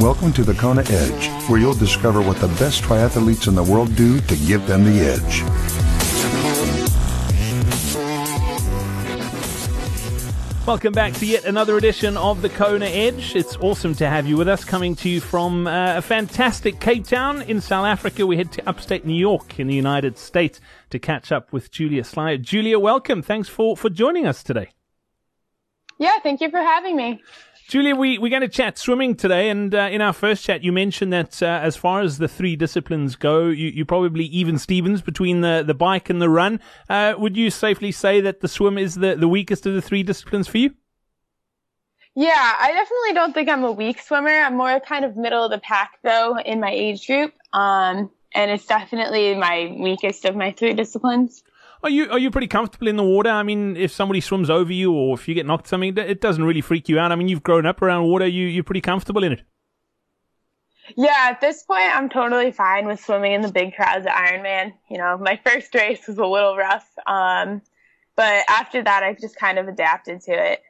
Welcome to the Kona Edge, where you'll discover what the best triathletes in the world do to give them the edge. Welcome back to yet another edition of the Kona Edge. It's awesome to have you with us, coming to you from uh, a fantastic Cape Town in South Africa. We head to upstate New York in the United States to catch up with Julia Slyer. Julia, welcome. Thanks for, for joining us today. Yeah, thank you for having me. Julia, we, we're going to chat swimming today. And uh, in our first chat, you mentioned that uh, as far as the three disciplines go, you, you probably even Stevens between the, the bike and the run. Uh, would you safely say that the swim is the, the weakest of the three disciplines for you? Yeah, I definitely don't think I'm a weak swimmer. I'm more kind of middle of the pack, though, in my age group. Um, and it's definitely my weakest of my three disciplines. Are you are you pretty comfortable in the water? I mean, if somebody swims over you or if you get knocked, something, it doesn't really freak you out. I mean, you've grown up around water. You you're pretty comfortable in it. Yeah, at this point, I'm totally fine with swimming in the big crowds at Ironman. You know, my first race was a little rough, um, but after that, I've just kind of adapted to it.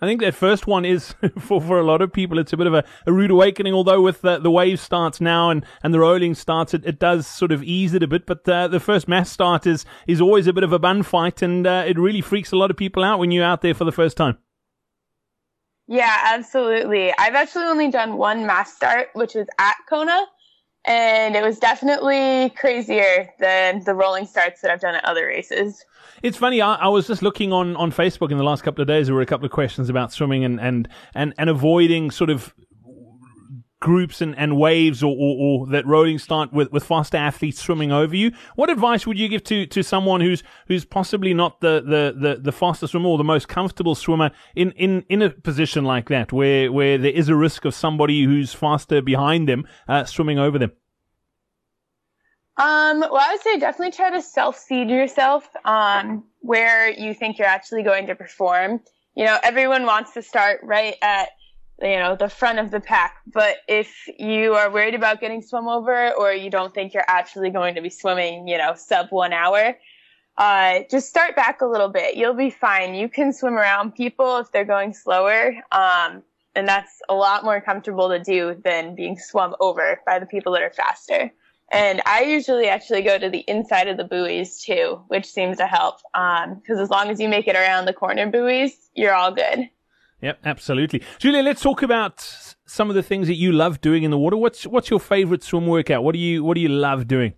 I think that first one is for for a lot of people. It's a bit of a, a rude awakening. Although with the, the wave starts now and, and the rolling starts, it, it does sort of ease it a bit. But uh, the first mass start is is always a bit of a bun fight, and uh, it really freaks a lot of people out when you're out there for the first time. Yeah, absolutely. I've actually only done one mass start, which was at Kona, and it was definitely crazier than the rolling starts that I've done at other races. It's funny. I, I, was just looking on, on Facebook in the last couple of days. There were a couple of questions about swimming and and and, and avoiding sort of groups and, and waves or, or, or, that rolling start with, with faster athletes swimming over you. What advice would you give to, to someone who's who's possibly not the, the, the, the fastest swimmer or the most comfortable swimmer in, in, in a position like that where where there is a risk of somebody who's faster behind them uh, swimming over them? Um, well, I would say definitely try to self seed yourself um, where you think you're actually going to perform. You know, everyone wants to start right at you know the front of the pack, but if you are worried about getting swum over or you don't think you're actually going to be swimming, you know, sub one hour, uh, just start back a little bit. You'll be fine. You can swim around people if they're going slower. Um, and that's a lot more comfortable to do than being swum over by the people that are faster. And I usually actually go to the inside of the buoys too, which seems to help. Because um, as long as you make it around the corner buoys, you're all good. Yep, absolutely. Julia, let's talk about some of the things that you love doing in the water. What's what's your favorite swim workout? What do you what do you love doing?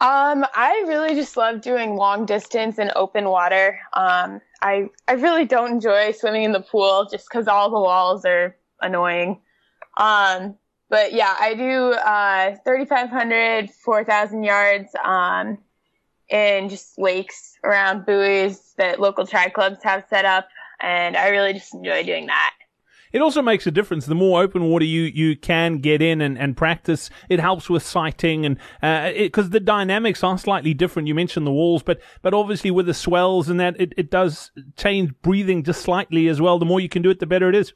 Um, I really just love doing long distance in open water. Um, I I really don't enjoy swimming in the pool just because all the walls are annoying. Um, but yeah, I do uh, 3,500, 4,000 yards um, in just lakes around buoys that local tri clubs have set up, and I really just enjoy doing that. It also makes a difference. The more open water you, you can get in and, and practice, it helps with sighting and because uh, the dynamics are slightly different. You mentioned the walls, but but obviously with the swells and that, it, it does change breathing just slightly as well. The more you can do it, the better it is.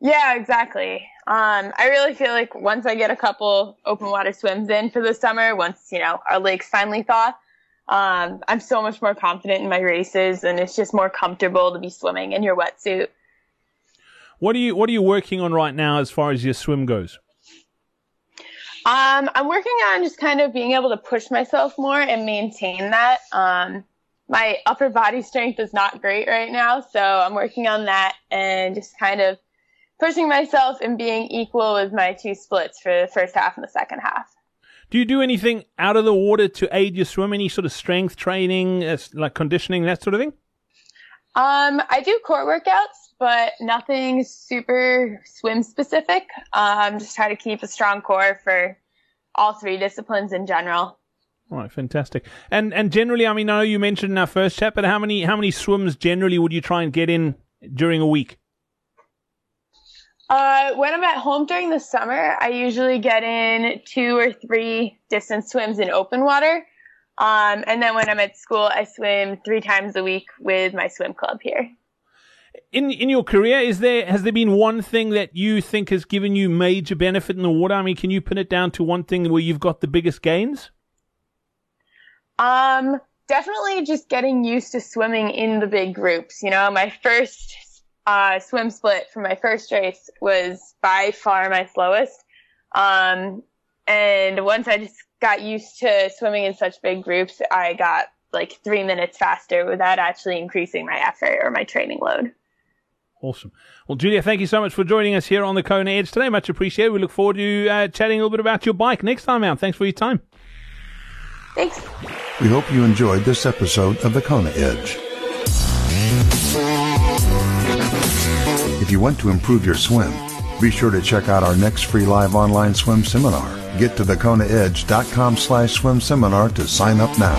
Yeah, exactly. Um, I really feel like once I get a couple open water swims in for the summer, once, you know, our lakes finally thaw, um, I'm so much more confident in my races and it's just more comfortable to be swimming in your wetsuit. What are you, what are you working on right now as far as your swim goes? Um, I'm working on just kind of being able to push myself more and maintain that. Um, my upper body strength is not great right now, so I'm working on that and just kind of pushing myself and being equal with my two splits for the first half and the second half. Do you do anything out of the water to aid your swim? Any sort of strength training, uh, like conditioning, that sort of thing? Um, I do core workouts, but nothing super swim specific. Um, just try to keep a strong core for all three disciplines in general. All right, fantastic. And and generally, I mean, I know you mentioned in our first chat, but how many how many swims generally would you try and get in during a week? Uh, when I'm at home during the summer, I usually get in two or three distance swims in open water. Um, and then when I'm at school, I swim three times a week with my swim club here. In in your career, is there has there been one thing that you think has given you major benefit in the water? I mean, can you pin it down to one thing where you've got the biggest gains? Um, definitely just getting used to swimming in the big groups. You know, my first uh, swim split for my first race was by far my slowest. Um, and once I just got used to swimming in such big groups, I got like three minutes faster without actually increasing my effort or my training load. Awesome. Well, Julia, thank you so much for joining us here on the Kona Edge today. Much appreciated. We look forward to uh, chatting a little bit about your bike next time out. Thanks for your time. Thanks. We hope you enjoyed this episode of the Kona Edge. If you want to improve your swim, be sure to check out our next free live online swim seminar. Get to thekonaedge.com slash swim seminar to sign up now.